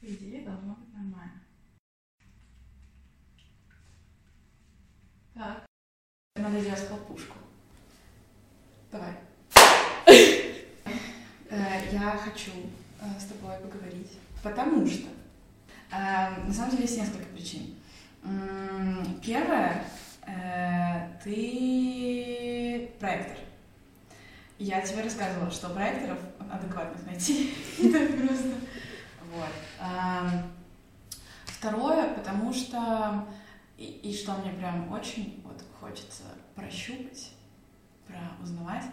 По идее, должно быть нормально. Так. Надо сделать хлопушку. Давай. Э, Я хочу э, с тобой поговорить, потому что э, на самом деле есть несколько причин. Первое, ты проектор. Я тебе рассказывала, что проекторов адекватных найти не так просто. Вот. Ам, Второе, потому что и, и что мне прям очень вот хочется прощупать, узнавать,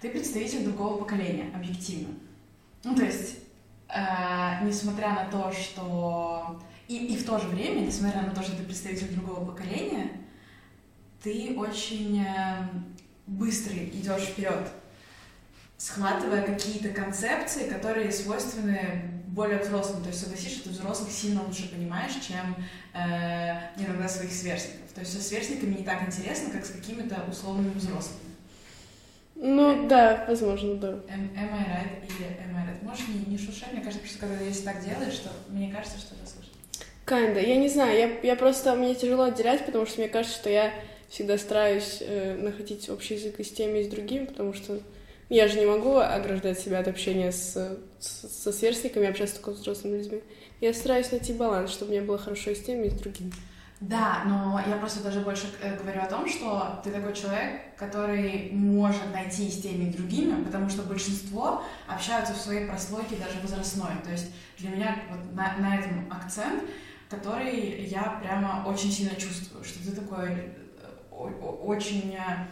ты представитель другого поколения, объективно. Ну, то есть, э, несмотря на то, что... И, и в то же время, несмотря на то, что ты представитель другого поколения, ты очень э, быстро идешь вперед, схватывая какие-то концепции, которые свойственны более взрослым. То есть согласись, что ты взрослых сильно лучше понимаешь, чем э, иногда своих сверстников. То есть со сверстниками не так интересно, как с какими-то условными взрослыми. Ну, да, возможно, да. Am, am I right или am I right? Можешь не, не шуршать? Мне кажется, что когда если так делаешь, что мне кажется, что это слышно. Kinda. Я не знаю, я, я просто... Мне тяжело отделять, потому что мне кажется, что я всегда стараюсь э, находить общий язык и с теми, и с другими, потому что я же не могу ограждать себя от общения с, с- со сверстниками, общаться только с взрослыми людьми. Я стараюсь найти баланс, чтобы мне было хорошо и с теми, и с другими. Да, но я просто даже больше э, говорю о том, что ты такой человек, который может найти и с теми и другими, потому что большинство общаются в своей прослойке даже возрастной. То есть для меня вот на, на этом акцент, который я прямо очень сильно чувствую, что ты такой э, очень э,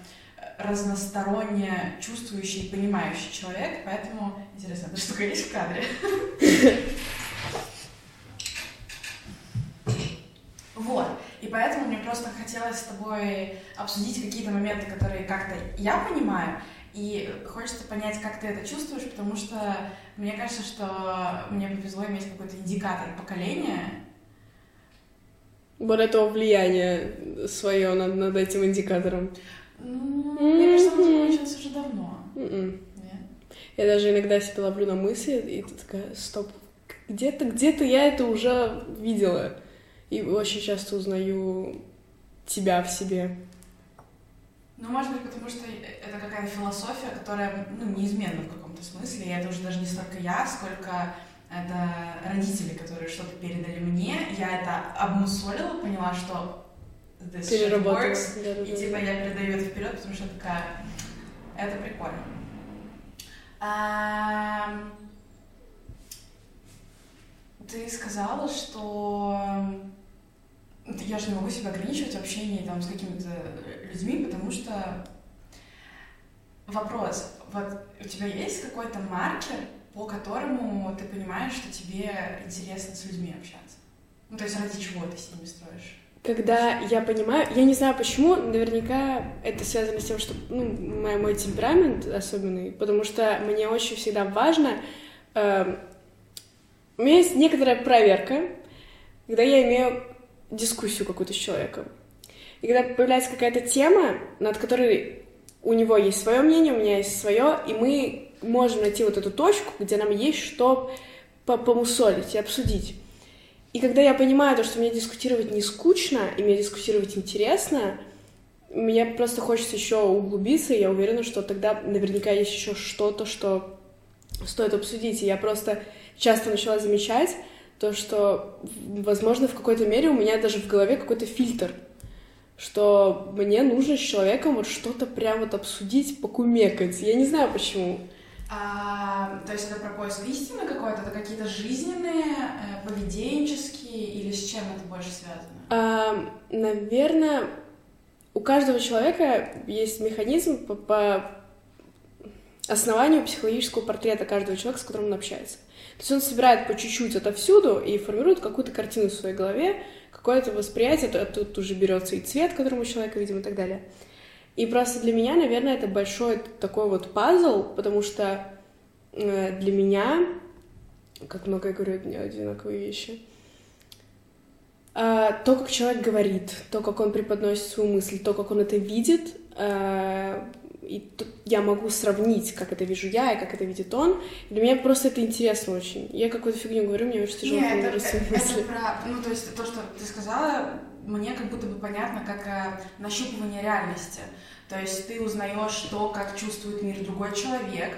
разносторонне чувствующий и понимающий человек, поэтому интересно, эта штука есть в кадре? Вот. И поэтому мне просто хотелось с тобой обсудить какие-то моменты, которые как-то я понимаю, и хочется понять, как ты это чувствуешь, потому что мне кажется, что мне повезло иметь какой-то индикатор поколения. Вот этого влияния свое над, над этим индикатором. Ну, мне кажется, оно Мгм. закончилось уже давно. Нет? Я даже иногда себя ловлю на мысли, и ты такая, стоп, где-то, где-то я это уже видела. И очень часто узнаю тебя в себе. Ну, может быть, потому что это какая-то философия, которая, ну, неизменна в каком-то смысле, и это уже даже не столько я, сколько это родители, которые что-то передали мне, я это обмусолила, поняла, что this shit works, и типа я передаю это вперед, потому что такая, это прикольно. Ты сказала, что я же не могу себя ограничивать в общении там, с какими-то людьми, потому что вопрос, вот у тебя есть какой-то маркер, по которому ты понимаешь, что тебе интересно с людьми общаться? Ну, то есть ради чего ты с ними строишь? Когда я понимаю, я не знаю почему, наверняка это связано с тем, что ну, мой, мой темперамент особенный, потому что мне очень всегда важно. эм, у меня есть некоторая проверка, когда я имею дискуссию какую-то с человеком. И когда появляется какая-то тема, над которой у него есть свое мнение, у меня есть свое, и мы можем найти вот эту точку, где нам есть что по- помусолить и обсудить. И когда я понимаю то, что мне дискутировать не скучно, и мне дискутировать интересно, мне просто хочется еще углубиться, и я уверена, что тогда наверняка есть еще что-то, что стоит обсудить. И я просто часто начала замечать то, что, возможно, в какой-то мере у меня даже в голове какой-то фильтр, что мне нужно с человеком вот что-то прям вот обсудить, покумекать. Я не знаю почему. А, то есть это про поиск истины какой-то, это какие-то жизненные, поведенческие, или с чем это больше связано? А, наверное, у каждого человека есть механизм по, по основанию психологического портрета каждого человека, с которым он общается. То есть он собирает по чуть-чуть отовсюду и формирует какую-то картину в своей голове, какое-то восприятие, то- тут уже берется и цвет, которым у человека видим, и так далее. И просто для меня, наверное, это большой такой вот пазл, потому что э, для меня, как много я говорю, не одинаковые вещи, а, то, как человек говорит, то, как он преподносит свою мысль, то, как он это видит, а, и я могу сравнить, как это вижу я и как это видит он. Для меня просто это интересно очень. Я какую-то фигню говорю, мне очень тяжело Нет, это, это, это про... Ну, то есть то, что ты сказала, мне как будто бы понятно, как э, нащупывание реальности. То есть ты узнаешь то, как чувствует мир другой человек,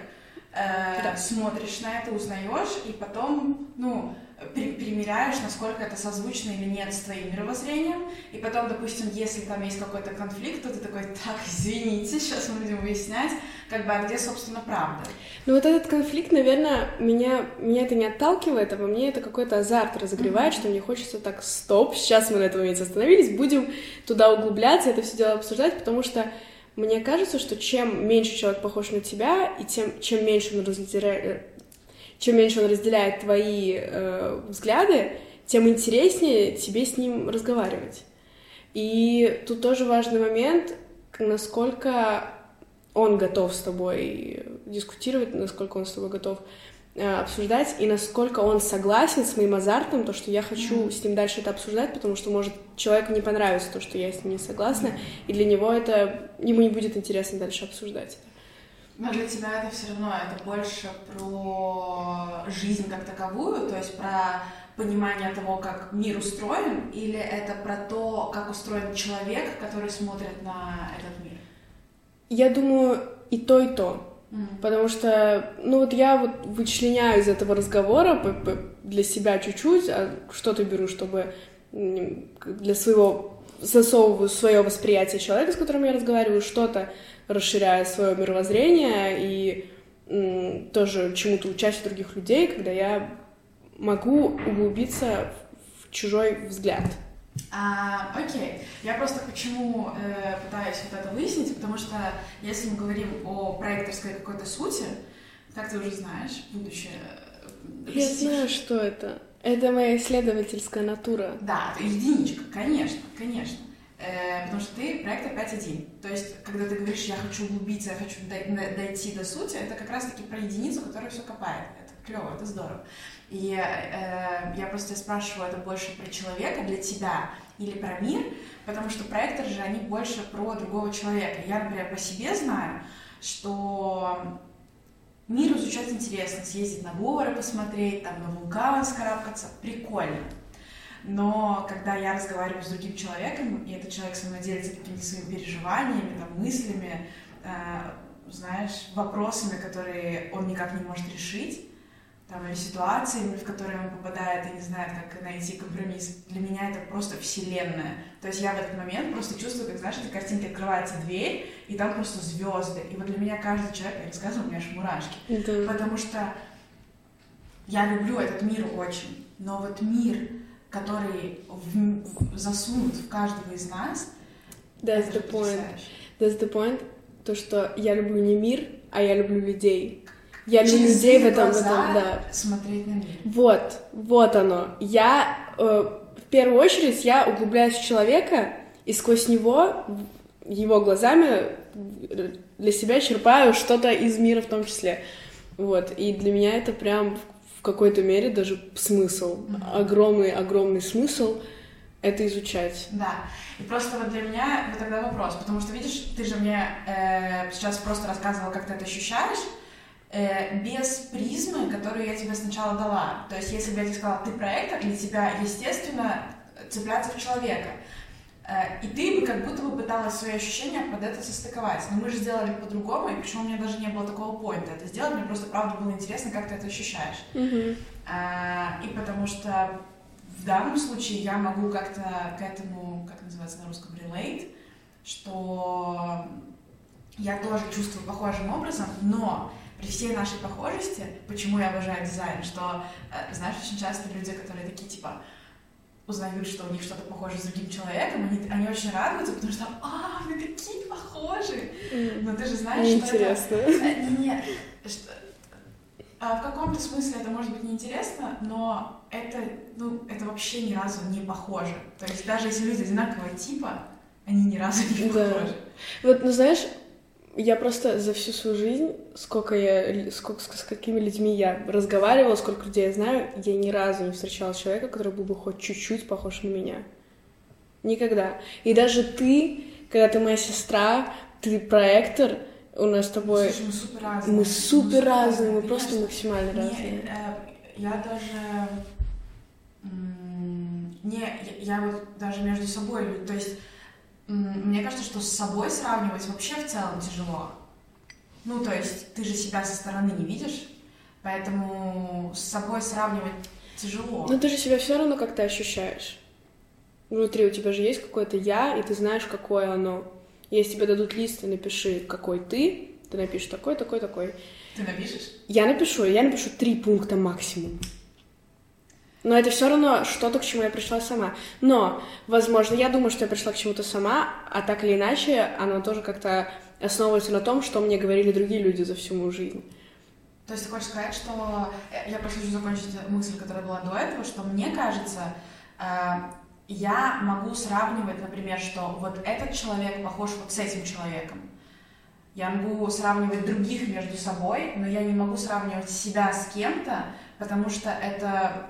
э, да. смотришь на это, узнаешь, и потом, ну, перемеряешь, насколько это созвучно или нет с твоим мировоззрением, и потом, допустим, если там есть какой-то конфликт, то ты такой, так, извините, сейчас мы будем выяснять, как бы, а где, собственно, правда. Ну вот этот конфликт, наверное, меня, меня это не отталкивает, а во мне это какой-то азарт разогревает, mm-hmm. что мне хочется так, стоп, сейчас мы на этом моменте остановились, будем туда углубляться, это все дело обсуждать, потому что мне кажется, что чем меньше человек похож на тебя, и тем, чем меньше он разделяет, чем меньше он разделяет твои э, взгляды, тем интереснее тебе с ним разговаривать. И тут тоже важный момент, насколько он готов с тобой дискутировать, насколько он с тобой готов Э, обсуждать, и насколько он согласен с моим азартом, то, что я хочу mm-hmm. с ним дальше это обсуждать, потому что, может, человеку не понравится то, что я с ним не согласна, mm-hmm. и для него это, ему не будет интересно дальше обсуждать Но для тебя это все равно, это больше про жизнь как таковую, то есть про понимание того, как мир устроен, или это про то, как устроен человек, который смотрит на этот мир? Я думаю, и то, и то. Потому что, ну вот я вот вычленяю из этого разговора для себя чуть-чуть, а что-то беру, чтобы для своего засовываю свое восприятие человека, с которым я разговариваю, что-то расширяю свое мировоззрение и тоже чему-то учась у других людей, когда я могу углубиться в чужой взгляд. А, окей. Я просто почему э, пытаюсь вот это выяснить, потому что если мы говорим о проекторской какой-то сути, как ты уже знаешь, будущее... Э, Я знаю, что это. Это моя исследовательская натура. Да, единичка, конечно, конечно. Э, потому что ты проектор 5.1. То есть, когда ты говоришь, я хочу углубиться, я хочу дойти до сути, это как раз-таки про единицу, которая все копает. Это клево, это здорово. И э, я просто спрашиваю, это больше про человека для тебя или про мир, потому что проекторы же, они больше про другого человека. Я, например, по себе знаю, что мир изучать интересно, съездить на горы посмотреть, там на вулкан скарабкаться, прикольно. Но когда я разговариваю с другим человеком, и этот человек со мной делится какими-то своими переживаниями, там, мыслями, э, знаешь, вопросами, которые он никак не может решить, там, или ситуациями, в которые он попадает и не знает, как найти компромисс. Для меня это просто вселенная. То есть я в этот момент просто чувствую, как, знаешь, этой картинке открывается дверь, и там просто звезды. И вот для меня каждый человек, я рассказываю, у меня аж мурашки. Да. Потому что я люблю этот мир очень, но вот мир, который в, в, засунут в каждого из нас, That's the point. That's the point. То, что я люблю не мир, а я люблю людей. Я люблю людей в этом, в этом, да. Смотреть на мир. Вот, вот оно. Я э, в первую очередь я углубляюсь в человека и сквозь него его глазами для себя черпаю что-то из мира в том числе. Вот. И для меня это прям какой-то мере даже смысл. Mm-hmm. Огромный, огромный смысл это изучать. Да. И просто вот для меня вот тогда вопрос, потому что, видишь, ты же мне э, сейчас просто рассказывала, как ты это ощущаешь, э, без призмы, которую я тебе сначала дала. То есть, если бы я тебе сказала, ты проектор, для тебя, естественно, цепляться в человека. Э, и ты бы как будто бы пыталась свои ощущения под это состыковать. Но мы же сделали по-другому, и почему у меня даже не было такого поинта это сделать, мне просто правда было интересно, как ты это ощущаешь. Mm-hmm. И потому что в данном случае я могу как-то к этому, как называется на русском, relate, что я тоже чувствую похожим образом, но при всей нашей похожести, почему я обожаю дизайн, что, э, знаешь, очень часто люди, которые такие, типа, узнают, что у них что-то похоже с другим человеком, они, они очень радуются, потому что, а, мы такие похожи. Mm. Но ты же знаешь, Неинтересно. что это... Э, нет, что... А в каком-то смысле это может быть неинтересно, но это, ну, это вообще ни разу не похоже. То есть даже если люди одинакового типа, они ни разу не да. похожи. Вот, ну знаешь, я просто за всю свою жизнь, сколько я, сколько, с какими людьми я разговаривала, сколько людей я знаю, я ни разу не встречала человека, который был бы хоть чуть-чуть похож на меня. Никогда. И даже ты, когда ты моя сестра, ты проектор, у нас с тобой... Слушай, мы супер разные. Мы супер разные, мы конечно. просто максимально Не, разные. э, я даже... Не, я, я вот даже между собой, то есть мне кажется, что с собой сравнивать вообще в целом тяжело. Ну, то есть ты же себя со стороны не видишь, поэтому с собой сравнивать тяжело. Но ты же себя все равно как-то ощущаешь. Внутри у тебя же есть какое-то я, и ты знаешь, какое оно. Если тебе дадут лист, и напиши, какой ты, ты напишешь такой, такой, такой. Ты напишешь? Я напишу, я напишу три пункта максимум. Но это все равно что-то, к чему я пришла сама. Но, возможно, я думаю, что я пришла к чему-то сама, а так или иначе, оно тоже как-то основывается на том, что мне говорили другие люди за всю мою жизнь. То есть ты хочешь сказать, что... э, Я хочу закончить мысль, которая была до этого, что мне кажется, э, я могу сравнивать, например, что вот этот человек похож вот с этим человеком. Я могу сравнивать других между собой, но я не могу сравнивать себя с кем-то, потому что это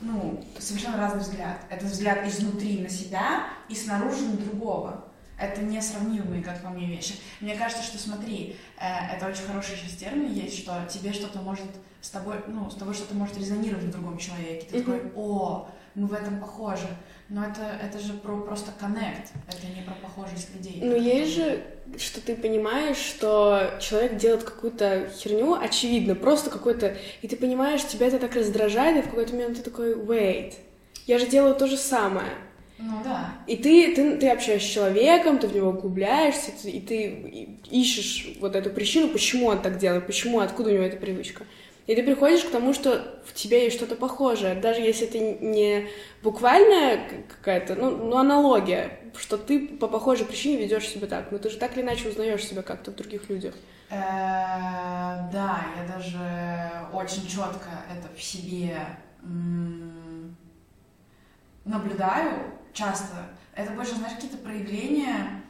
ну, совершенно разный взгляд. Это взгляд изнутри на себя и снаружи на другого. Это несравнимые, как по мне, вещи. Мне кажется, что смотри, э, это очень хороший сейчас термин есть, что тебе что-то может с тобой, ну, с тобой что-то может резонировать в другом человеке. Ты Мгм. такой, о, мы в этом похожи. Но это, это же про просто коннект, это не про похожесть людей. Но есть же, что ты понимаешь, что человек делает какую-то херню, очевидно, просто какой-то... И ты понимаешь, тебя это так раздражает, и в какой-то момент ты такой, wait, я же делаю то же самое. Ну да. И ты, ты, ты общаешься с человеком, ты в него углубляешься, и ты ищешь вот эту причину, почему он так делает, почему, откуда у него эта привычка. И ты приходишь к тому, что в тебе есть что-то похожее, даже если это не буквальная какая-то, ну, ну, аналогия, что ты по похожей причине ведешь себя так, но ты же так или иначе узнаешь себя как-то в других людях. Э, Да, я даже очень четко это в себе наблюдаю часто. Это больше, знаешь, какие-то проявления,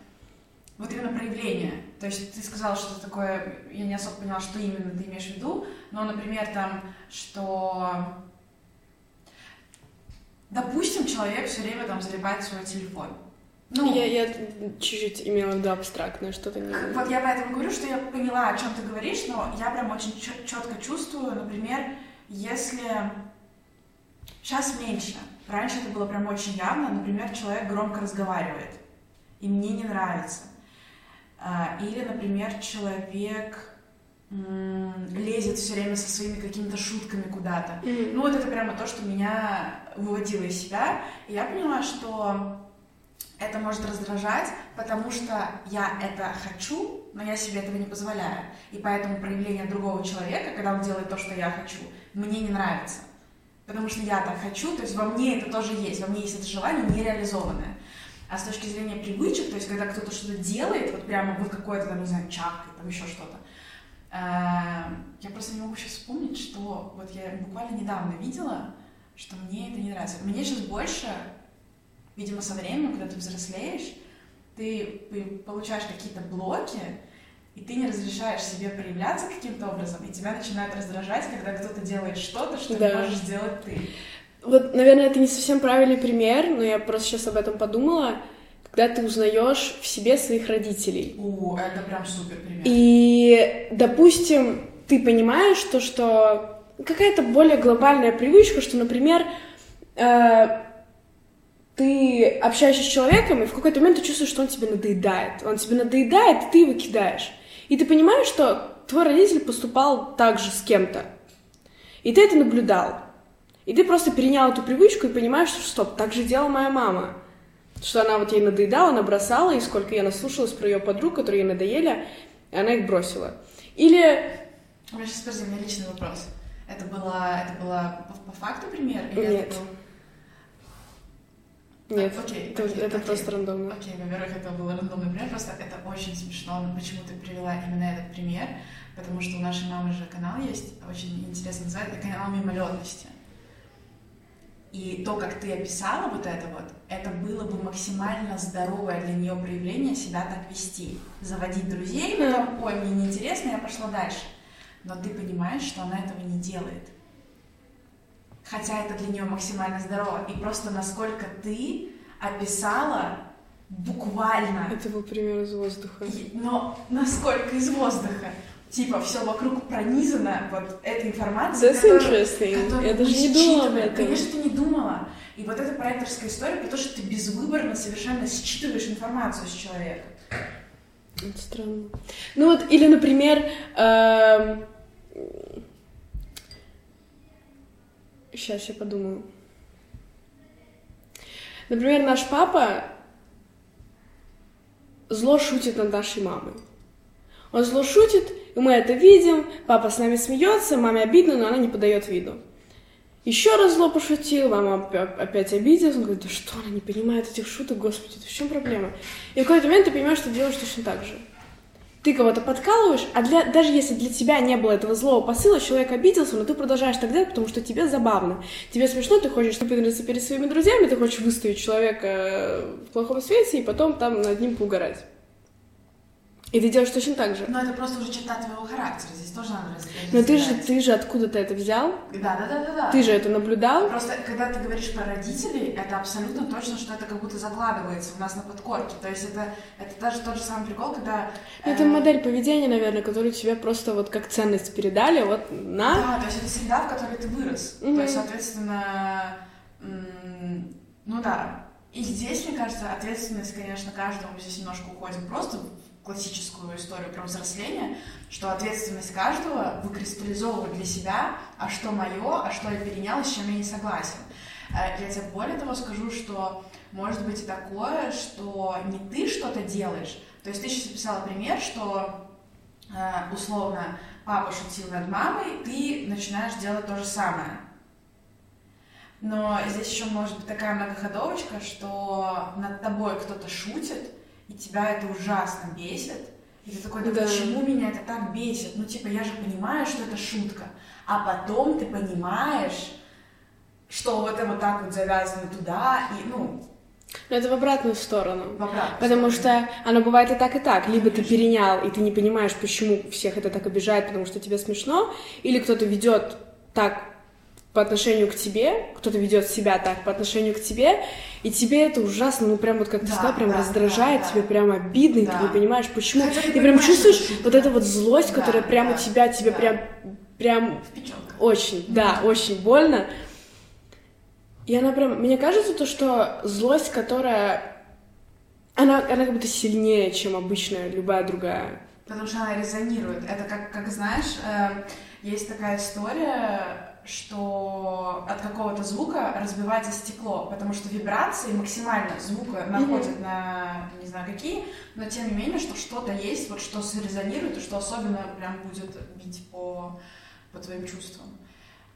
вот именно проявления. То есть ты сказала что-то такое, я не особо поняла, что именно ты имеешь в виду, но, например, там, что, допустим, человек все время там залипает свой телефон. Ну, Я, я чуть-чуть имела в виду абстрактное, что-то не... вот я поэтому говорю, что я поняла, о чем ты говоришь, но я прям очень четко чувствую, например, если сейчас меньше, раньше это было прям очень явно, например, человек громко разговаривает, и мне не нравится. А, Или, например, человек лезет все время со своими какими-то шутками куда-то. Мгм. Ну вот это прямо то, что меня выводило из себя. И я поняла, что это может раздражать, потому что я это хочу, но я себе этого не позволяю. И поэтому проявление другого человека, когда он делает то, что я хочу, мне не нравится. Потому что я так хочу, то есть во мне это тоже есть, во мне есть это желание нереализованное. А с точки зрения привычек, то есть когда кто-то что-то делает, вот прямо вот какой-то там, не знаю, чак, там еще что-то, э, я просто не могу сейчас вспомнить, что вот я буквально недавно видела, что мне это не нравится. Мне сейчас больше, видимо, со временем, когда ты взрослеешь, ты получаешь какие-то блоки, и ты не разрешаешь себе проявляться каким-то образом, и тебя начинает раздражать, когда кто-то делает что-то, что Да. не можешь сделать ты. Вот, наверное, это не совсем правильный пример, но я просто сейчас об этом подумала, когда ты узнаешь в себе своих родителей. У, это прям супер пример. И, допустим, ты понимаешь то, что какая-то более глобальная привычка, что, например, э, ты общаешься с человеком, и в какой-то момент ты чувствуешь, что он тебе надоедает. Он тебе надоедает, и ты его кидаешь. И ты понимаешь, что твой родитель поступал так же с кем-то. И ты это наблюдал. И ты просто перенял эту привычку и понимаешь, что стоп, так же делала моя мама. Что она вот ей надоедала, она бросала, и сколько я наслушалась про ее подруг, которые ей надоели, и она их бросила. Или... У меня сейчас, подожди, у меня личный вопрос. Это было, это было по, по факту пример? Или Нет. Это был... Нет, А, окей, это, окей, это окей. просто рандомно. Окей, во-первых, это был рандомный пример, просто это очень смешно, но почему ты привела именно этот пример, потому что у нашей мамы же канал есть, очень интересно называется, канал мимолетности. И то, как ты описала вот это вот, это было бы максимально здоровое для нее проявление себя так вести. Заводить друзей, потом, ой, мне неинтересно, я пошла дальше. Но ты понимаешь, что она этого не делает. Хотя это для нее максимально здорово. И просто насколько ты описала Буквально. Это был пример из воздуха. И- Но насколько из воздуха? Типа, все вокруг пронизано вот этой информацией, That's которую- interesting. которую Я даже не думала об этом. Конечно, ты не думала. И вот эта проекторская история про то, что ты безвыборно совершенно считываешь информацию с человека. Это странно. Ну вот, или, например, сейчас я подумаю. Например, наш папа зло шутит над нашей мамой. Он зло шутит, мы это видим, папа с нами смеется, маме обидно, но она не подает виду. Еще раз зло пошутил, мама опя- опять обиделась, он говорит, да что она не понимает этих шуток, господи, это в чем проблема? И в какой-то момент ты понимаешь, что делаешь точно так же. Ты кого-то подкалываешь, а для, даже если для тебя не было этого злого посыла, человек обиделся, но ты продолжаешь так делать, потому что тебе забавно. Тебе смешно, ты хочешь выпендриться перед своими друзьями, ты хочешь выставить человека э, в плохом свете и потом там над ним поугарать. И ты делаешь точно так же. Но это просто уже черта твоего характера. Здесь тоже надо разделять. Но ты же, ты же откуда-то это взял, Да, да, да, да, да. ты же это наблюдал. Просто, когда ты говоришь про родителей, это абсолютно точно, что это как будто закладывается у нас на подкорке. То есть это, это даже тот же самый прикол, когда... Ну, Это э, модель поведения, наверное, которую тебе просто вот как ценность передали, вот на. Да, то есть это среда, в которой ты вырос. Мгм. То есть, соответственно, ну да. И здесь, мне кажется, ответственность, конечно, каждого, мы здесь немножко уходим просто классическую историю про взросление, что ответственность каждого выкристаллизовывать для себя, а что мое, а что я перенял, с чем я не согласен. Э, Я тебе более того скажу, что может быть и такое, что не ты что-то делаешь. То есть ты сейчас описала пример, что э, условно папа шутил над мамой, ты начинаешь делать то же самое. Но здесь еще может быть такая многоходовочка, что над тобой кто-то шутит, и тебя это ужасно бесит. И ты такой, да, Да. почему меня это так бесит? Ну, типа, я же понимаю, что это шутка. А потом ты понимаешь, что вот это вот так вот завязано туда, и, ну, Но это в обратную сторону. в обратную Потому сторону. что оно бывает и так, и так. Либо ты Конечно. перенял, и ты не понимаешь, почему всех это так обижает, потому что тебе смешно, или кто-то ведет так по отношению к тебе, кто-то ведет себя так по отношению к тебе, и тебе это ужасно, ну прям вот как ты Да, сказала, прям да, раздражает, да, да. тебе прям обидно, и Да. ты не понимаешь, почему. Хотя ты Ты прям что чувствуешь шутка. вот эту вот злость, Да, которая прямо да, тебя, тебе да. прям, прям В печенках. очень, да, очень больно. И она прям, мне кажется, то, что злость, которая, она, она как будто сильнее, чем обычная любая другая. Потому что она резонирует. Это как, как знаешь, э, есть такая история, что от какого-то звука разбивается стекло, потому что вибрации максимально звука находят на не знаю какие, но тем не менее, что что-то есть, вот что срезонирует, и что особенно прям будет бить по, по твоим чувствам.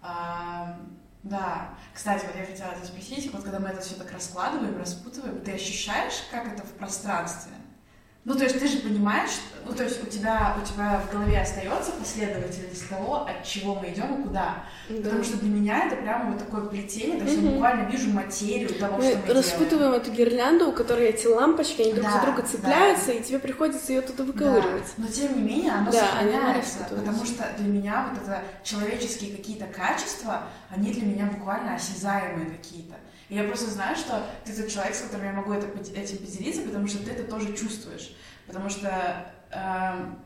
А, да. Кстати, вот я хотела тебя спросить, вот когда мы это все так раскладываем, распутываем, ты ощущаешь, как это в пространстве? Ну, то есть ты же понимаешь, ну, то есть у тебя, у тебя в голове остается последовательность того, от чего мы идем и куда. Потому что для меня это прямо вот такое плетение, то есть я Мгм. буквально вижу материю того, мы что мы делаем. распутываем эту гирлянду, у которой эти лампочки, они друг Да, за друга да. цепляются, и тебе приходится ее туда выковыривать. Да, но тем не менее оно Да, сохраняется, потому что для меня вот это человеческие какие-то качества, они для меня буквально осязаемые какие-то. И я просто знаю, что ты тот человек, с которым я могу это, этим поделиться, потому что ты это тоже чувствуешь. Потому что эм,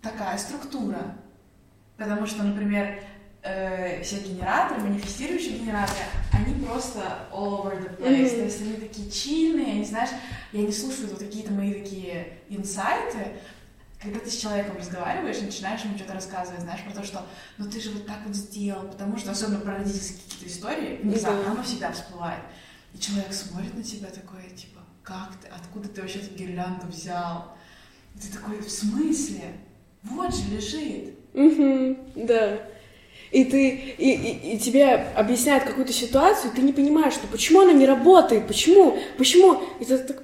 такая структура. Потому что, например, э, все генераторы, манифестирующие генераторы, они просто all over the place. Мгм. То есть они такие чильные, они, знаешь, я не слушаю вот какие-то мои такие инсайты, когда ты с человеком разговариваешь, начинаешь ему что-то рассказывать, знаешь, про то, что ну ты же вот так вот сделал, потому что, особенно про родительские какие-то истории, внезапно оно всегда всплывает. И человек смотрит на тебя такой, типа, как ты, откуда ты вообще эту гирлянду взял? И ты такой, в смысле? Вот же лежит. Мгм, да. И ты, и, и- и тебе объясняют какую-то ситуацию, и ты не понимаешь, ну почему она не работает, почему, почему, и ты так,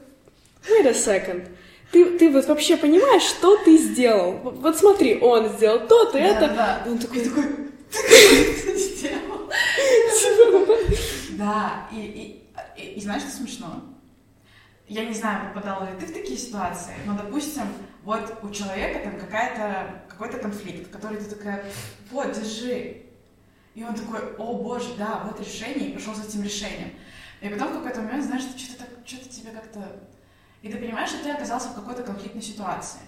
wait a second, ты, ты вот вообще понимаешь, что ты сделал? Вот, смотри, он сделал то, ты это, Да, он такой, такой, ты сделал? Да, и, и, и, и знаешь, что смешно? Я не знаю, попадала ли ты в такие ситуации, но, допустим, вот у человека там какая-то, какой-то конфликт, который ты такая, вот, держи. И он такой, о боже, да, вот решение, и пошел за этим решением. И потом в какой-то момент, знаешь, что-то так, что-то тебе как-то И ты понимаешь, что ты оказался в какой-то конфликтной ситуации.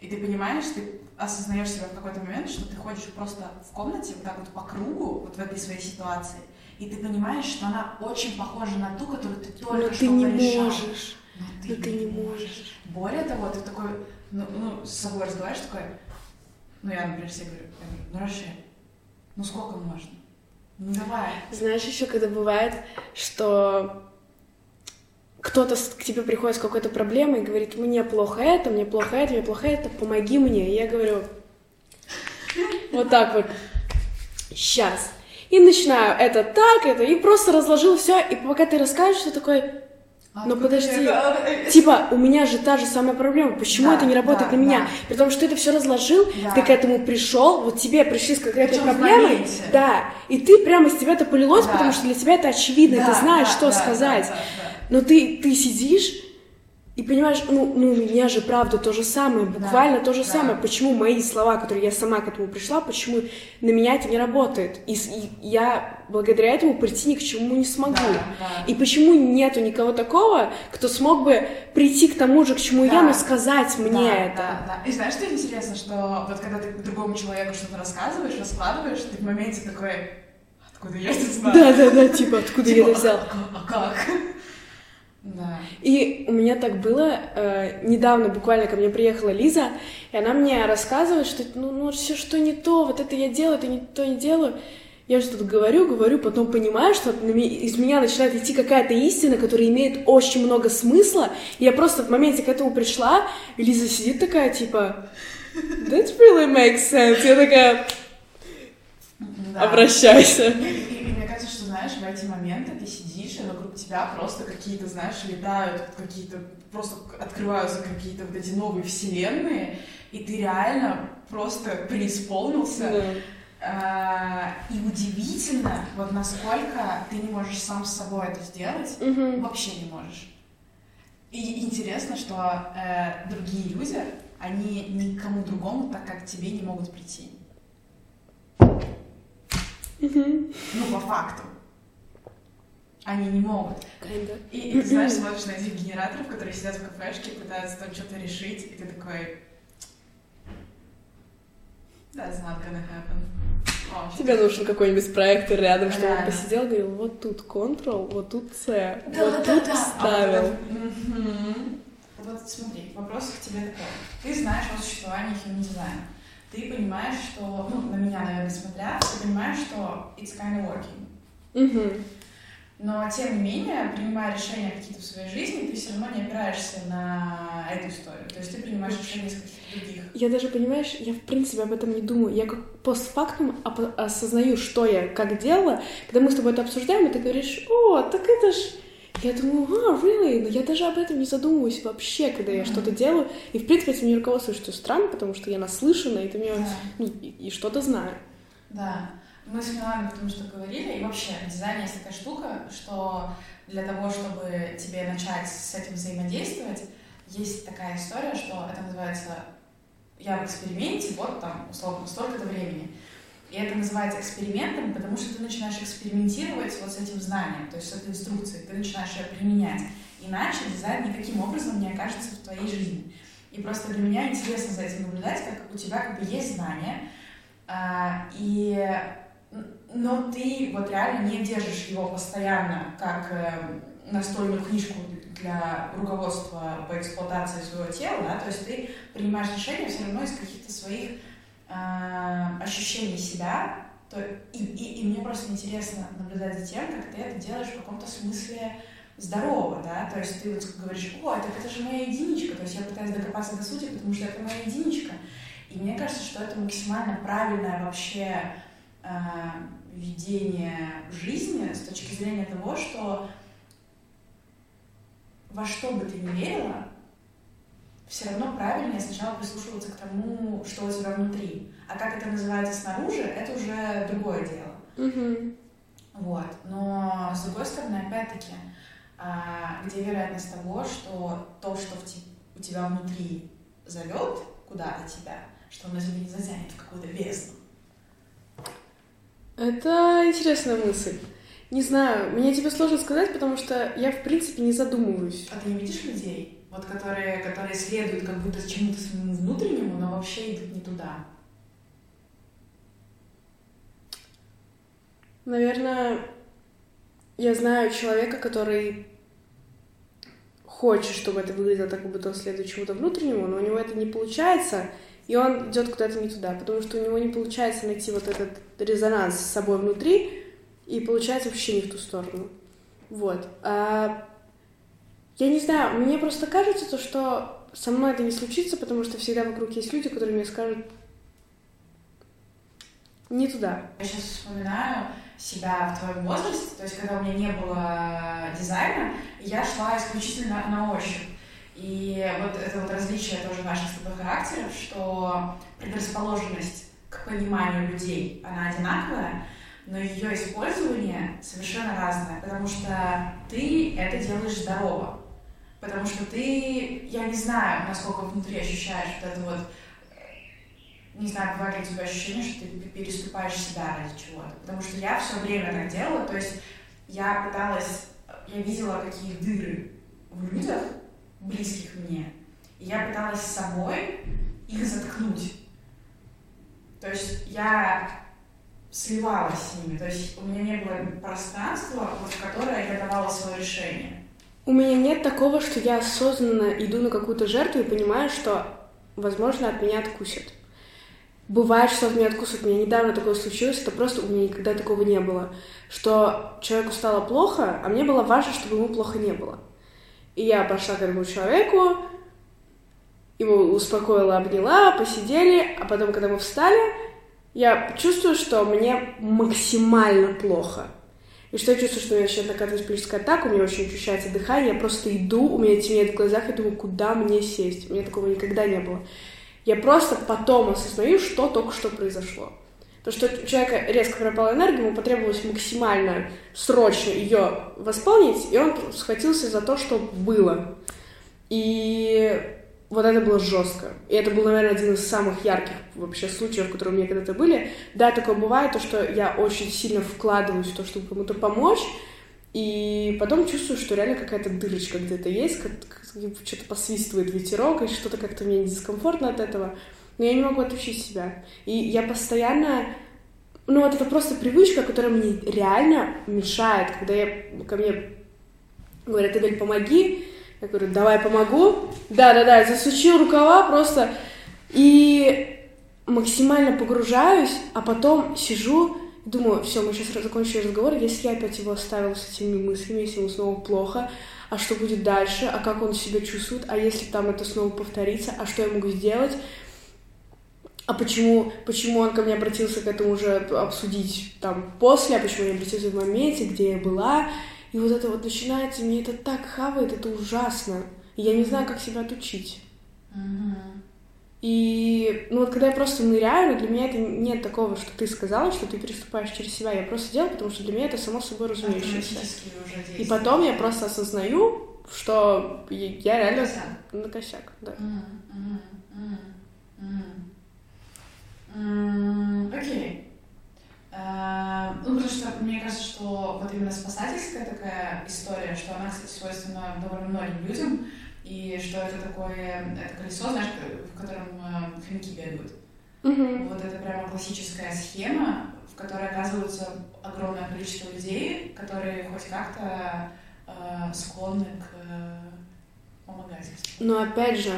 И ты понимаешь, ты осознаешь себя в какой-то момент, что ты ходишь просто в комнате вот так вот по кругу, вот в этой своей ситуации, и ты понимаешь, что она очень похожа на ту, которую ты только Но что ты не порешал. можешь. Но ты, Но ты не можешь. Более того, ты такой, ну, ну, с собой разговариваешь, такой, ну, я, например, себе говорю, я говорю, ну, Рашид, ну, сколько можно? Ну, давай. Знаешь, еще когда бывает, что кто-то к тебе приходит с какой-то проблемой и говорит, мне плохо это, мне плохо это, мне плохо это, помоги мне. И я говорю, вот так вот, сейчас. И начинаю это так, это, и просто разложил все, и пока ты расскажешь, ты такой, А Ну, подожди. типа, у меня же та же самая проблема, почему Да, это не работает да, на меня? да. При том, что ты это все разложил, Да. ты к этому пришел, вот тебе пришли с в проблемой, да, и ты прямо из тебя это полилось, Да. потому что для тебя это очевидно, Да, ты знаешь, да, что да, сказать. да, да, да. Но ты, ты сидишь и понимаешь, ну, ну, у меня же правда то же самое, буквально то же да. самое. Почему мои слова, которые я сама к этому пришла, почему на меня это не работает? И, и я благодаря этому прийти ни к чему не смогу. Да, да. И почему нету никого такого, кто смог бы прийти к тому же, к чему Да. я, но сказать мне да, это? Да, да. И знаешь, что интересно, что вот когда ты другому человеку что-то рассказываешь, раскладываешь, ты в моменте такой, откуда я это знаю? Да, да, да, типа, откуда я Типа, это взял? А, а как? Да. И у меня так было, э, недавно буквально ко мне приехала Лиза, и она мне рассказывает, что ну, ну все что не то, вот это я делаю, это не то не делаю. Я что-то говорю, говорю, потом понимаю, что из меня начинает идти какая-то истина, которая имеет очень много смысла. И я просто в моменте к этому пришла, и Лиза сидит такая, типа, that really makes sense. Я такая, Да. обращайся. Знаешь, в эти моменты ты сидишь, и вокруг тебя просто какие-то, знаешь, летают какие-то, просто открываются какие-то вот эти новые вселенные, и ты реально просто преисполнился. Да. А, И удивительно, вот насколько ты не можешь сам с собой это сделать, Мгм. вообще не можешь. И интересно, что э, другие люди, они никому другому так, как тебе, не могут прийти. Мгм. Ну, по факту. Они не могут. Kinda. И, и ты знаешь, смотришь на этих генераторов, которые сидят в кафешке, пытаются там что-то решить, и ты такой... That's not gonna happen. Тебе нужен какой-нибудь проектор рядом, чтобы он посидел, говорил, вот тут Ctrl, вот тут C, Да, вот да, тут да. вставил. А вот, смотри, вопрос к тебе такой. Ты знаешь о существовании human design. Ты понимаешь, что, ну, на меня, наверное, смотря, ты понимаешь, что it's kind of working. Мгм. Но, тем не менее, принимая решения какие-то в своей жизни, ты все равно не опираешься на эту историю. То есть ты принимаешь решения из каких-то других. Я даже, понимаешь, я в принципе об этом не думаю. Я как постфактум осознаю, что я как делала. Когда мы с тобой это обсуждаем, и ты говоришь, о, так это ж... Я думаю, а, really? Но я даже об этом не задумываюсь вообще, когда я что-то делаю. И, в принципе, этим не руководствуюсь, что странно, потому что я наслышана, и это мне... Да. Ну, и, и что-то знаю. Да. Мы с Миланой потому что говорили, и вообще в дизайне есть такая штука, что для того, чтобы тебе начать с этим взаимодействовать, есть такая история, что это называется «я в эксперименте, вот там, условно, столько-то времени». И это называется экспериментом, потому что ты начинаешь экспериментировать вот с этим знанием, то есть с этой инструкцией, ты начинаешь ее применять. Иначе дизайн никаким образом не окажется в твоей жизни. И просто для меня интересно за этим наблюдать, как у тебя как бы есть знания, а, и но ты вот реально не держишь его постоянно как э, настольную книжку для руководства по эксплуатации своего тела, да, то есть ты принимаешь решения все равно из каких-то своих а, ощущений себя, то, и, и, и мне просто интересно наблюдать за тем, как ты это делаешь в каком-то смысле здорово, да, то есть ты вот говоришь, о, это, это же моя единичка, то есть я пытаюсь докопаться до сути, потому что это моя единичка, и мне кажется, что это максимально правильное вообще э, видение жизни с точки зрения того, что во что бы ты ни верила, все равно правильнее сначала прислушиваться к тому, что у тебя внутри. А как это называется снаружи, это уже другое дело. Мгм. Вот. Но, с другой стороны, опять-таки, а, где вероятность того, что то, что в те- у тебя внутри зовет куда-то тебя, что оно тебя не затянет в какую-то бездну. Это интересная мысль. Не знаю, мне тебе сложно сказать, потому что я, в принципе, не задумываюсь. А ты не видишь людей, вот которые, которые следуют как будто чему-то своему внутреннему, но вообще идут не туда? Наверное, я знаю человека, который хочет, чтобы это выглядело так, как будто он следует чему-то внутреннему, но у него это не получается, и он идет куда-то не туда, потому что у него не получается найти вот этот резонанс с собой внутри, и получается вообще не в ту сторону. Вот. А, я не знаю, мне просто кажется, то, что со мной это не случится, потому что всегда вокруг есть люди, которые мне скажут не туда. Я сейчас вспоминаю, себя в твоем возрасте, то есть когда у меня не было дизайна, я шла исключительно на ощупь. И вот это вот различие тоже наших с тобой характеров, что предрасположенность к пониманию людей, она одинаковая, но ее использование совершенно разное, потому что ты это делаешь здорово, потому что ты, я не знаю, насколько внутри ощущаешь вот это вот не знаю, бывает ли у тебя ощущение, что ты переступаешь себя ради чего-то. Потому что я все время так делала, то есть я пыталась, я видела, какие дыры в людях, близких мне, и я пыталась с собой их заткнуть. То есть я сливалась с ними, то есть у меня не было пространства, вот, в которое я давала свое решение. У меня нет такого, что я осознанно иду на какую-то жертву и понимаю, что, возможно, от меня откусят. Бывает, что от меня откусывают. У меня недавно такое случилось, это просто у меня никогда такого не было. Что человеку стало плохо, а мне было важно, чтобы ему плохо не было. И я пошла к этому человеку, его успокоила, обняла, посидели, а потом, когда мы встали, я чувствую, что мне максимально плохо. И что я чувствую, что у меня сейчас накатывается паническая атака, у меня очень ощущается дыхание, я просто иду, у меня темнеет в глазах, и думаю, куда мне сесть. У меня такого никогда не было. Я просто потом осознаю, что только что произошло. То, что у человека резко пропала энергия, ему потребовалось максимально срочно ее восполнить, и он схватился за то, что было. И вот это было жестко. И это был, наверное, один из самых ярких вообще случаев, которые у меня когда-то были. Да, такое бывает, то, что я очень сильно вкладываюсь в то, чтобы кому-то помочь, и потом чувствую, что реально какая-то дырочка где-то есть, как, что-то посвистывает ветерок, и что-то как-то мне дискомфортно от этого. Но я не могу отучить себя. И я постоянно... Ну, вот это просто привычка, которая мне реально мешает. Когда я, ко мне говорят, Эдель, помоги, я говорю, давай помогу. Да-да-да, засучил рукава просто. И максимально погружаюсь, а потом сижу Думаю, все, мы сейчас закончим разговор. Если я опять его оставила с этими мыслями, если ему снова плохо, а что будет дальше, а как он себя чувствует, а если там это снова повторится, а что я могу сделать, а почему, почему он ко мне обратился к этому уже обсудить там после, а почему я обратился в моменте, где я была. И вот это вот начинается, мне это так хавает, это ужасно. И я не знаю, как себя отучить. Mm-hmm. И, ну вот когда я просто ныряю, для меня это нет такого, что ты сказала, что ты переступаешь через себя. Я просто делаю, потому что для меня это само собой разумеющееся. И потом я просто осознаю, что я реально косяк. на косяк, да. Окей. Э, ну, потому что мне кажется, что вот именно спасательская такая история, что она, кстати, свойственна довольно многим людям, и что это такое, это колесо, знаешь, в котором э, хомяки бегают. Вот это прямо классическая схема, в которой оказывается огромное количество людей, которые хоть как-то э, склонны к э, помогательству. Но опять же,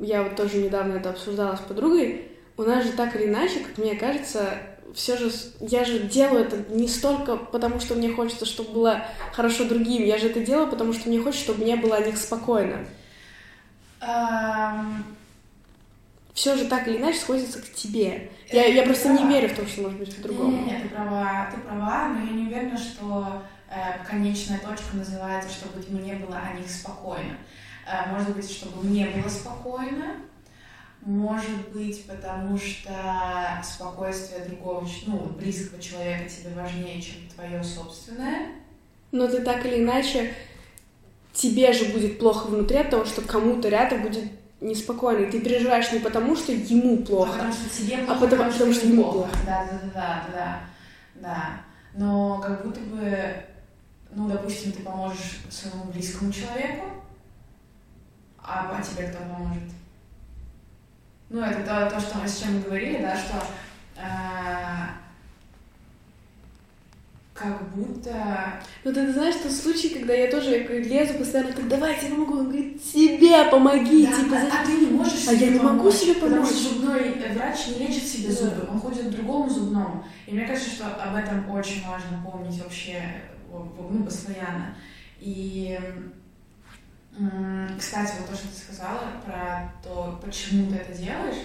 я вот тоже недавно это обсуждала с подругой, у нас же так или иначе, как мне кажется, все же, я же делаю это не столько потому, что мне хочется, чтобы было хорошо другим, я же это делаю, потому что мне хочется, чтобы мне было о них спокойно. Um... Все же так или иначе сходится к тебе. Я, я просто не верю в то, что может быть по-другому. Нет, ты права, ты права, но я не уверена, что э, конечная точка называется, чтобы мне было о них спокойно. Э, может быть, чтобы мне было спокойно, может быть, потому что спокойствие другого, ну, близкого человека тебе важнее, чем твое собственное. Но ты так или иначе, тебе же будет плохо внутри от того, что кому-то рядом будет неспокойно. ты переживаешь не потому, что ему плохо, а потому что тебе плохо, а потому, потому, потому что ему плохо. Да, да, да, да, да. но как будто бы, ну, допустим, ты поможешь своему близкому человеку, а, а тебе кто поможет? Ну, это то, то, что мы с чем говорили, да, что э, как будто... Ну, ты знаешь, тот случай, когда я тоже лезу постоянно, так давай, я помогу. Он говорит, себе помоги, да, типа. А, а ты не можешь А я не могу себе помочь. Потому что зубной врач не лечит себе зубы, он ходит к другому зубному. И мне кажется, что об этом очень важно помнить вообще, ну, постоянно. И, кстати, вот то, что ты сказала про то, почему ты это делаешь,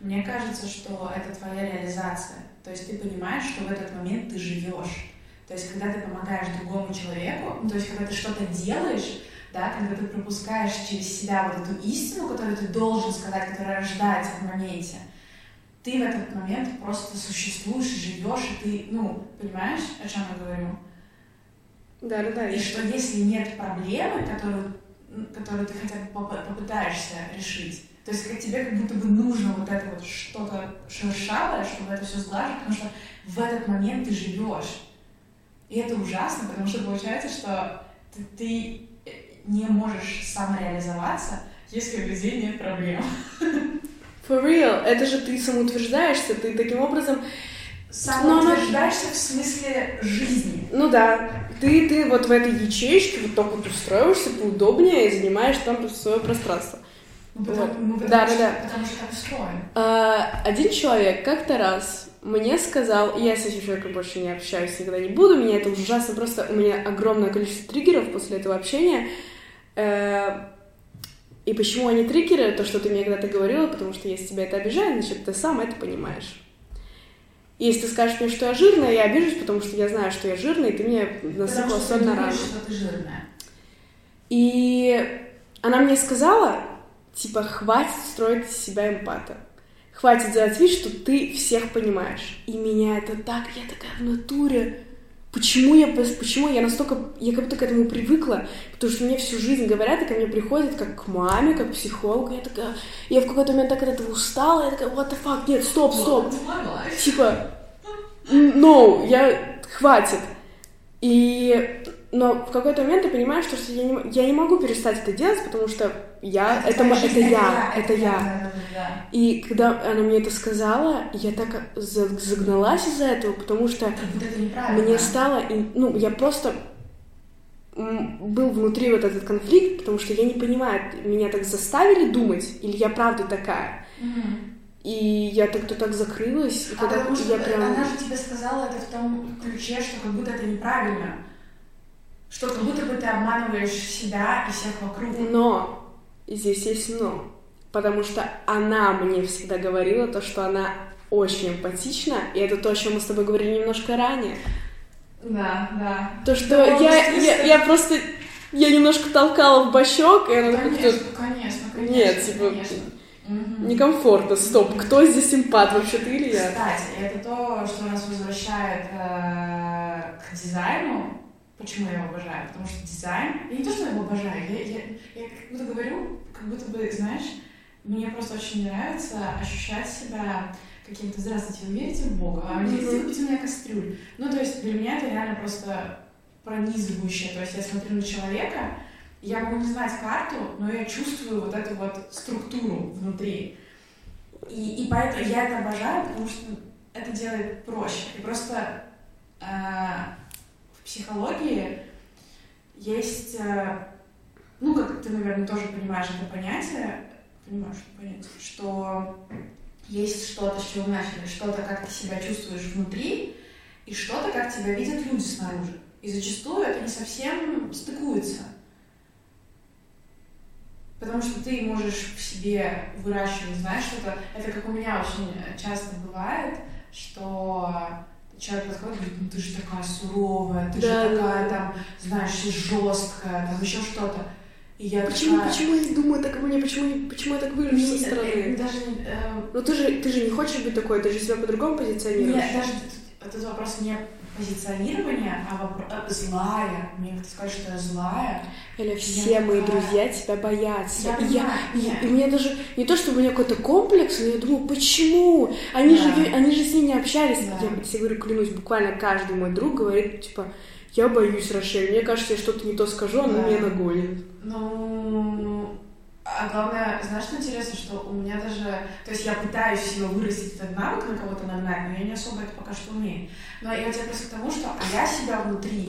мне кажется, что это твоя реализация. То есть ты понимаешь, что в этот момент ты живешь то есть, когда ты помогаешь другому человеку, ну, то есть, когда ты что-то делаешь, да, когда ты пропускаешь через себя вот эту истину, которую ты должен сказать, которая рождается в моменте, ты в этот момент просто существуешь, живешь, и ты, ну, понимаешь, о чем я говорю? Да, да, да. И что если нет проблемы, которую, которую ты хотя бы попытаешься решить, то есть как тебе как будто бы нужно вот это вот что-то шершавое, чтобы это все сглаживать, потому что в этот момент ты живешь. И это ужасно, потому что получается, что ты, ты э, не можешь самореализоваться, если у людей нет проблем. For real, это же ты самоутверждаешься, ты таким образом... Самоутверждаешься в смысле жизни. Ну да, ты, ты вот в этой ячейке вот так вот устроишься поудобнее и занимаешь там свое пространство. Ну, потому, вот. ну, потому, да, что, да, да. потому что так устроен. А, один человек как-то раз мне сказал, я с этим человеком больше не общаюсь, никогда не буду, меня это ужасно, просто у меня огромное количество триггеров после этого общения. Э, и почему они триггеры, то, что ты мне когда-то говорила, потому что если тебя это обижает, значит, ты сам это понимаешь. И если ты скажешь мне, что я жирная, я обижусь, потому что я знаю, что я жирная, и ты мне насыпала соль на рану. что ты жирная. И она мне сказала, типа, хватит строить из себя эмпата. Хватит делать вид, что ты всех понимаешь. И меня это так, я такая в натуре. Почему я, почему я настолько, я как будто к этому привыкла, потому что мне всю жизнь говорят, и ко мне приходят как к маме, как к психологу, я такая, я в какой-то момент так от этого устала, я такая, what the fuck, нет, стоп, стоп, типа, no, я, хватит. И но в какой-то момент ты понимаешь, что я не, я не могу перестать это делать, потому что я, это, это, это, я, это я. И когда она мне это сказала, я так загналась из-за этого, потому что мне стало, ну, я просто был внутри вот этот конфликт, потому что я не понимаю, меня так заставили думать, или я правда такая. И я так-то так закрылась, и а когда я прям... Она же тебе сказала это в том ключе, что как будто это неправильно что как будто бы ты обманываешь себя и всех вокруг. Но здесь есть но. Потому что она мне всегда говорила то, что она очень эмпатична, и это то, о чем мы с тобой говорили немножко ранее. Да, да. То, что да, я, я, я просто... Я немножко толкала в бочок, и она конечно, как-то... Конечно, конечно, Нет, типа... Конечно. Некомфортно, стоп, кто здесь эмпат, вообще ты или я? Кстати, это то, что нас возвращает э, к дизайну, Почему я его обожаю? Потому что дизайн... Я не то, что я его обожаю, я, я, я как будто говорю, как будто бы, знаешь, мне просто очень нравится ощущать себя каким-то «Здравствуйте, вы верите в Бога?» А мне mm-hmm. купите меня кастрюль. Ну, то есть для меня это реально просто пронизывающее. То есть я смотрю на человека, я могу не знать карту, но я чувствую вот эту вот структуру внутри. И, и поэтому я это обожаю, потому что это делает проще. И просто э, психологии есть, э, ну, как ты, наверное, тоже понимаешь это понятие, понимаешь это понятие, что есть что-то, с чего начали, что-то, как ты себя чувствуешь внутри, и что-то, как тебя видят люди снаружи. И зачастую это не совсем стыкуется. Потому что ты можешь в себе выращивать, знаешь, что-то... Это как у меня очень часто бывает, что человек подходит и говорит, ну ты же такая суровая, ты да, же такая да. там, знаешь, жесткая, там еще что-то. И я почему, такая... почему я не думаю так мне, почему, почему я так выгляжу со стороны? Даже, э, Но ты же, ты же не хочешь быть такой, ты же себя по-другому позиционируешь. Нет, даже этот вопрос не позиционирования, а вопрос злая. Мне сказать, что я злая. Или все мои такая... друзья тебя боятся. Я, и, я, и, и мне даже не то, чтобы у меня какой-то комплекс, но я думаю, почему? Они, да. же, они же с не общались. Да. Я тебе говорю, клянусь, буквально каждый мой друг говорит, типа, я боюсь Рошель, мне кажется, я что-то не то скажу, она да. меня нагонит. Ну, а главное, знаешь, что интересно, что у меня даже... То есть я пытаюсь себе вырастить этот навык на кого-то нагнать, но я не особо это пока что умею. Но я тебя просто к тому, что а я себя внутри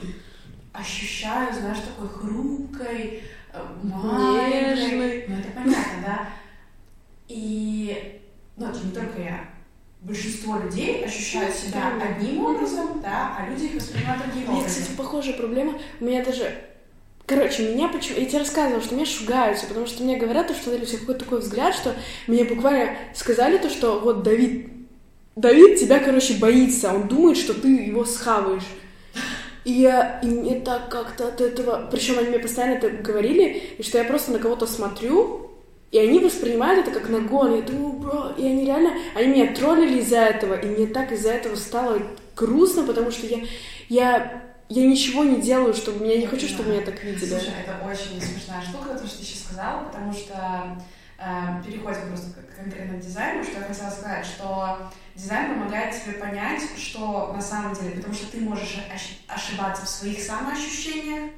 ощущаю, знаешь, такой хрупкой, э, маленькой. Ну, это понятно, да? И... Ну, это не только я. Большинство людей ощущают себя одним образом, да, а люди их воспринимают другим образом. Есть, кстати, похожая проблема. У меня даже Короче, меня почему... Я тебе рассказывала, что меня шугаются, потому что мне говорят, что у всех какой-то такой взгляд, что мне буквально сказали то, что вот Давид... Давид тебя, короче, боится, он думает, что ты его схаваешь. И, я, и мне так как-то от этого... Причем они мне постоянно это говорили, и что я просто на кого-то смотрю, и они воспринимают это как нагон. Я думаю, бро, и они реально... Они меня троллили из-за этого, и мне так из-за этого стало грустно, потому что я... Я я ничего не делаю, чтобы я не хочу, чтобы меня так видели. Слушай, это очень смешная штука, то, что ты сейчас сказала, потому что э, переходим просто к конкретно дизайну, что я хотела сказать, что дизайн помогает тебе понять, что на самом деле, потому что ты можешь ошибаться в своих самоощущениях,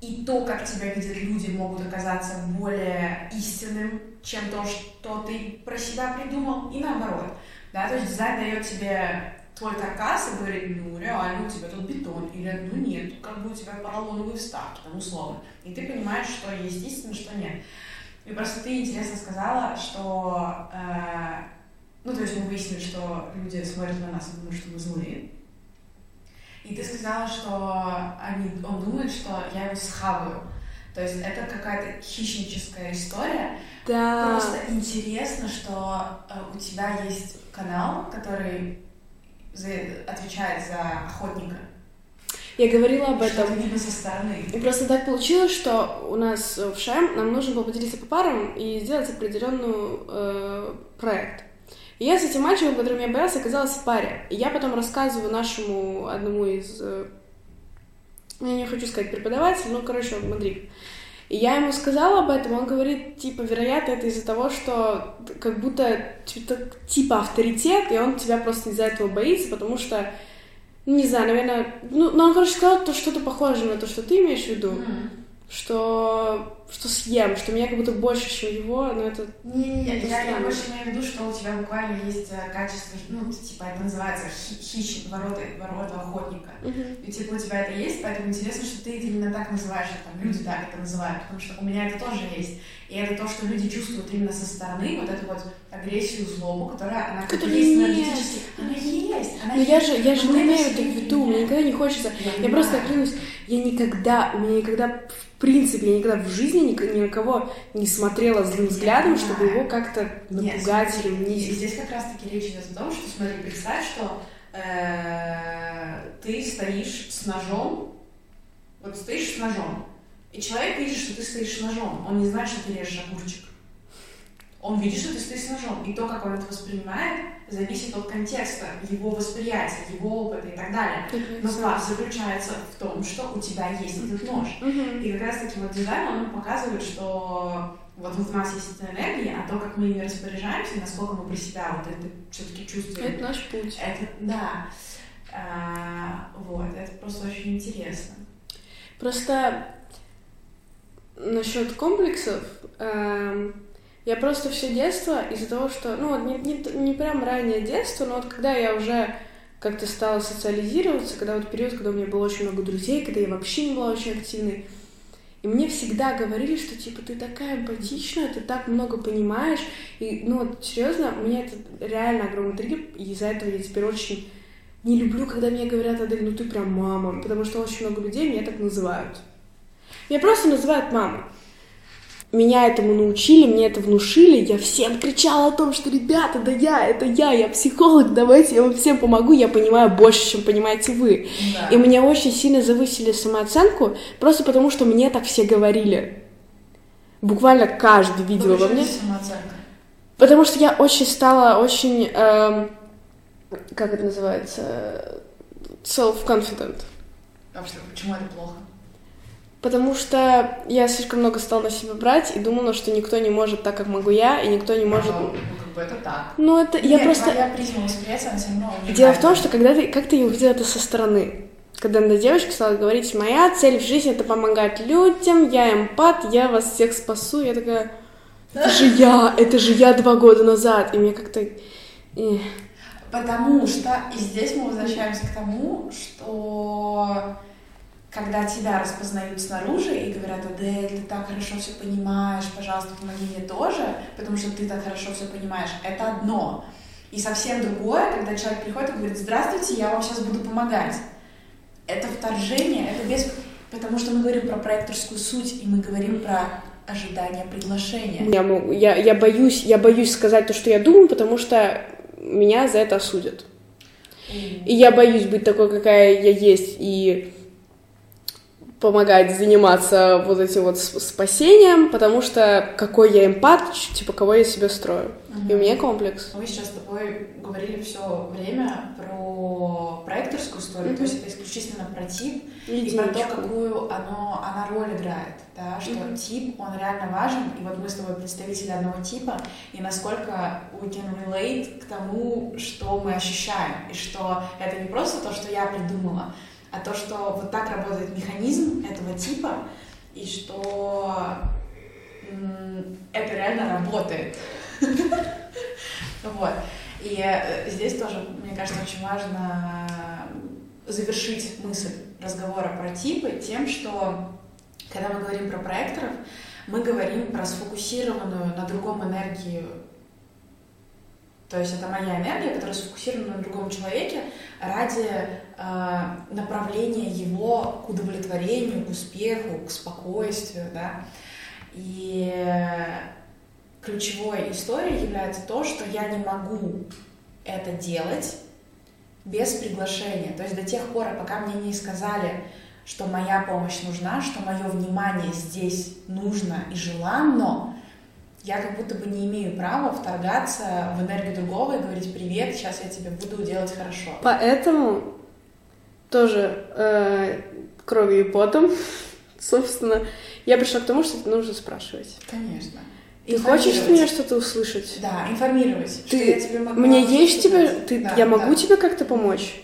и то, как тебя видят люди, могут оказаться более истинным, чем то, что ты про себя придумал, и наоборот. Да, то есть дизайн дает тебе твой каркас и говорит, ну, реально, у тебя тут бетон, или, ну, нет, как бы у тебя поролоновые вставки, там, условно. И ты понимаешь, что есть истина, что нет. И просто ты интересно сказала, что, э, ну, то есть мы выяснили, что люди смотрят на нас и думают, что мы злые. И ты сказала, что они, он думает, что я его схаваю. То есть это какая-то хищническая история. Да. Просто интересно, что э, у тебя есть канал, который за, отвечает за охотника. Я говорила об этом. Что со стороны. И просто так получилось, что у нас в ШАМ нам нужно было поделиться по парам и сделать определенный э, проект. И я с этим мальчиком, которым я боялась, оказалась в паре. И я потом рассказываю нашему одному из... Э, я не хочу сказать преподаватель, но, короче, он мадрик. И я ему сказала об этом, он говорит, типа, вероятно, это из-за того, что как будто типа, авторитет, и он тебя просто из-за этого боится, потому что, не знаю, наверное, ну, ну он, короче, сказал то что-то похожее на то, что ты имеешь в виду. Mm-hmm что, что съем, что меня как будто больше, чем его, но это... Не-не-не, я, я больше имею в виду, что у тебя буквально есть э, качество, ну, типа, это называется хищник, ворота, ворота охотника. Uh-huh. И, типа, у тебя это есть, поэтому интересно, что ты это именно так называешь, а там люди так это называют, потому что у меня это тоже есть. И это то, что люди чувствуют именно со стороны, вот эту вот агрессию, злобу, которая, она как есть энергетически. Она есть, она Но есть. я же, я же не имею это в виду, мне никогда не хочется. Я, я просто клянусь, я никогда, у меня никогда принципе, я никогда в жизни ни, ни на кого не смотрела злым взглядом, чтобы его как-то напугать Нет, или унизить. Здесь как раз-таки речь идет о том, что, смотри, представь, что э, ты стоишь с ножом, вот стоишь с ножом, и человек видит, что ты стоишь с ножом, он не знает, что ты режешь огурчик. Он видит, что ты стоишь с ножом, и то, как он это воспринимает, зависит от контекста, его восприятия, его опыта и так далее. Но факт заключается в том, что у тебя есть этот нож. И как раз таки вот дизайн, он показывает, что вот у нас есть эта энергия, а то, как мы ими распоряжаемся, насколько мы про себя вот это все-таки чувствуем. Это наш путь. Это, да. А, вот, это просто очень интересно. Просто насчет комплексов, эм, я просто все детство из-за того, что, ну, вот не, не, не прям раннее детство, но вот когда я уже как-то стала социализироваться, когда вот период, когда у меня было очень много друзей, когда я вообще не была очень активной, и мне всегда говорили, что типа ты такая эмпатичная, ты так много понимаешь. И, ну вот, серьезно, меня это реально огромный триггер, и из-за этого я теперь очень не люблю, когда мне говорят, Адель, ну ты прям мама, потому что очень много людей меня так называют. Меня просто называют мамой меня этому научили, мне это внушили, я всем кричала о том, что, ребята, да я, это я, я психолог, давайте я вам всем помогу, я понимаю больше, чем понимаете вы. Да. И меня очень сильно завысили самооценку, просто потому что мне так все говорили. Буквально каждый видел во мне. Самооценка? Потому что я очень стала очень... Эм, как это называется, self-confident. А почему это плохо? Потому что я слишком много стала на себя брать и думала, что никто не может так, как могу я, и никто не может... Ну, как бы это так. Ну, это... я Нет, просто... твоя призма восприятия, она все равно Дело в том, что когда ты... Как ты увидела это со стороны? Когда на девочка стала говорить, моя цель в жизни — это помогать людям, я эмпат, я вас всех спасу. Я такая, это же я, это же я два года назад. И мне как-то... Потому что, и здесь мы возвращаемся к тому, что когда тебя распознают снаружи и говорят, Адель, ты так хорошо все понимаешь, пожалуйста, помоги мне тоже, потому что ты так хорошо все понимаешь, это одно. И совсем другое, когда человек приходит и говорит, здравствуйте, я вам сейчас буду помогать. Это вторжение, это без... Потому что мы говорим про проекторскую суть, и мы говорим про ожидание приглашения. Я, могу, я, я, боюсь, я боюсь сказать то, что я думаю, потому что меня за это осудят. И я боюсь быть такой, какая я есть, и помогать заниматься вот этим вот спасением, потому что какой я эмпат, типа, кого я себе строю. Угу. И у меня комплекс. Мы сейчас с тобой говорили все время про проекторскую историю, угу. то есть это исключительно про тип Единичку. и про то, какую оно, она роль играет, да, что угу. тип, он реально важен, и вот мы с тобой представители одного типа, и насколько we can relate к тому, что мы ощущаем, и что это не просто то, что я придумала, а то, что вот так работает механизм этого типа, и что это реально работает. Вот. И э, здесь тоже, мне кажется, очень важно завершить мысль разговора про типы тем, что когда мы говорим про проекторов, мы говорим про сфокусированную на другом энергию то есть это моя энергия, которая сфокусирована на другом человеке ради э, направления его к удовлетворению, к успеху, к спокойствию, да. И ключевой историей является то, что я не могу это делать без приглашения. То есть до тех пор, пока мне не сказали, что моя помощь нужна, что мое внимание здесь нужно и желанно, я как будто бы не имею права вторгаться в энергию другого и говорить «Привет, сейчас я тебе буду делать хорошо». Поэтому тоже э, кровью и потом, собственно, я пришла к тому, что нужно спрашивать. Конечно. Ты хочешь от меня что-то услышать? Да, информировать. Ты, я тебе могу мне есть тебе, ты, да, я могу да. тебе как-то помочь?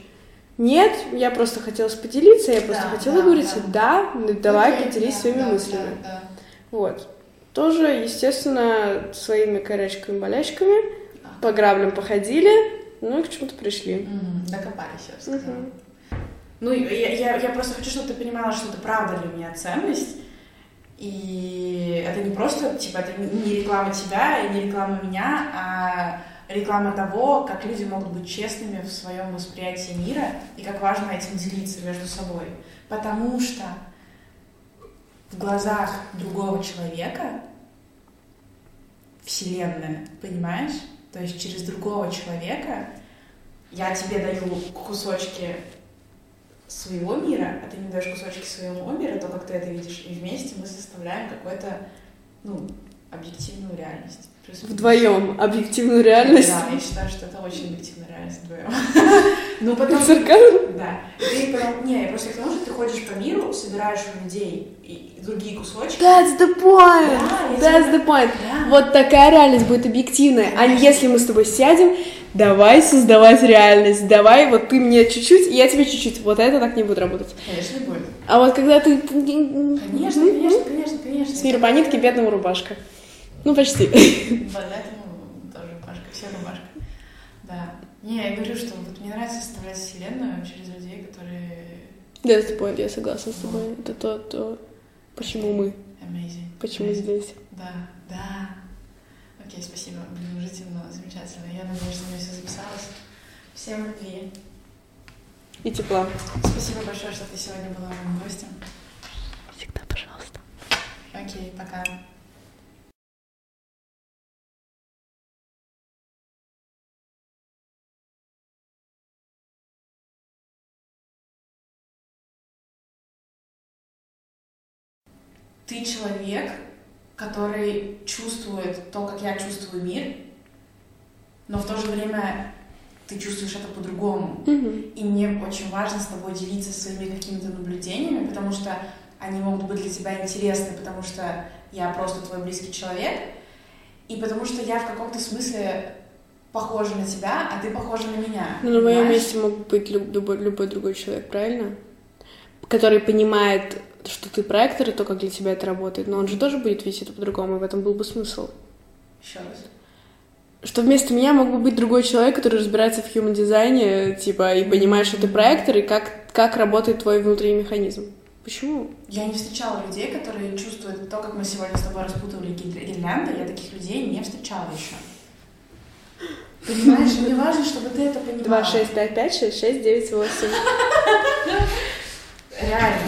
Нет, я просто хотела поделиться, я просто да, хотела да, говорить, да, да давай okay, поделись да, своими да, мыслями. Да, да. Вот тоже, естественно, своими корячками-болячками по граблям походили, ну и к чему-то пришли. Mm, докопались, я бы сказала. Mm-hmm. Ну, я, я, я просто хочу, чтобы ты понимала, что это правда для меня ценность. И это не просто, типа, это не реклама тебя и не реклама меня, а реклама того, как люди могут быть честными в своем восприятии мира и как важно этим делиться между собой. Потому что в глазах другого человека Вселенная, понимаешь? То есть через другого человека я тебе даю кусочки своего мира, а ты мне даешь кусочки своего мира, то, как ты это видишь, и вместе мы составляем какой-то, ну, объективную реальность. Вдвоем объективную реальность? Да, я считаю, что это очень объективная реальность вдвоем. Ну, потом... Да. Ты потом... Не, я просто к тому, что ты ходишь по миру, собираешь у людей и другие кусочки. That's the point! That's the point! Вот такая реальность будет объективная. А если мы с тобой сядем, давай создавать реальность, давай, вот ты мне чуть-чуть, я тебе чуть-чуть. Вот это так не будет работать. Конечно, не будет. А вот когда ты... Конечно, конечно, конечно, конечно. С мира по нитке, бедного рубашка. Ну, почти. Поэтому тоже рубашка, все рубашка. Да. Не, я говорю, что вот мне нравится составлять вселенную через людей, которые... Да, это point, я согласна с тобой. Это то, то, почему мы. Amazing. Почему Amazing. здесь. Да, да. Окей, спасибо. Блин, жительно, замечательно. Я надеюсь, что у меня все записалось. Всем любви. И тепла. Спасибо большое, что ты сегодня была моим гостем. Всегда, пожалуйста. Окей, пока. ты человек, который чувствует то, как я чувствую мир, но в то же время ты чувствуешь это по-другому. Мгм. И мне очень важно с тобой делиться своими какими-то наблюдениями, потому что они могут быть для тебя интересны, потому что я просто твой близкий человек, и потому что я в каком-то смысле похожа на тебя, а ты похожа на меня. Ну, на моем понимаешь? месте мог быть люб- любой, любой другой человек, правильно? Который понимает, что ты проектор, и то, как для тебя это работает. Но он же тоже будет видеть это по-другому, и в этом был бы смысл. Еще раз. Что вместо меня мог бы быть другой человек, который разбирается в human дизайне, типа, и понимает, что ты проектор, и как, как работает твой внутренний механизм. Почему? Я не встречала людей, которые чувствуют то, как мы сегодня с тобой распутывали гир- гирлянды. Я таких людей не встречала еще. Понимаешь, мне важно, чтобы ты это понимала. 2, 6, 5, 5, 6, 6, 9, 8. Реально.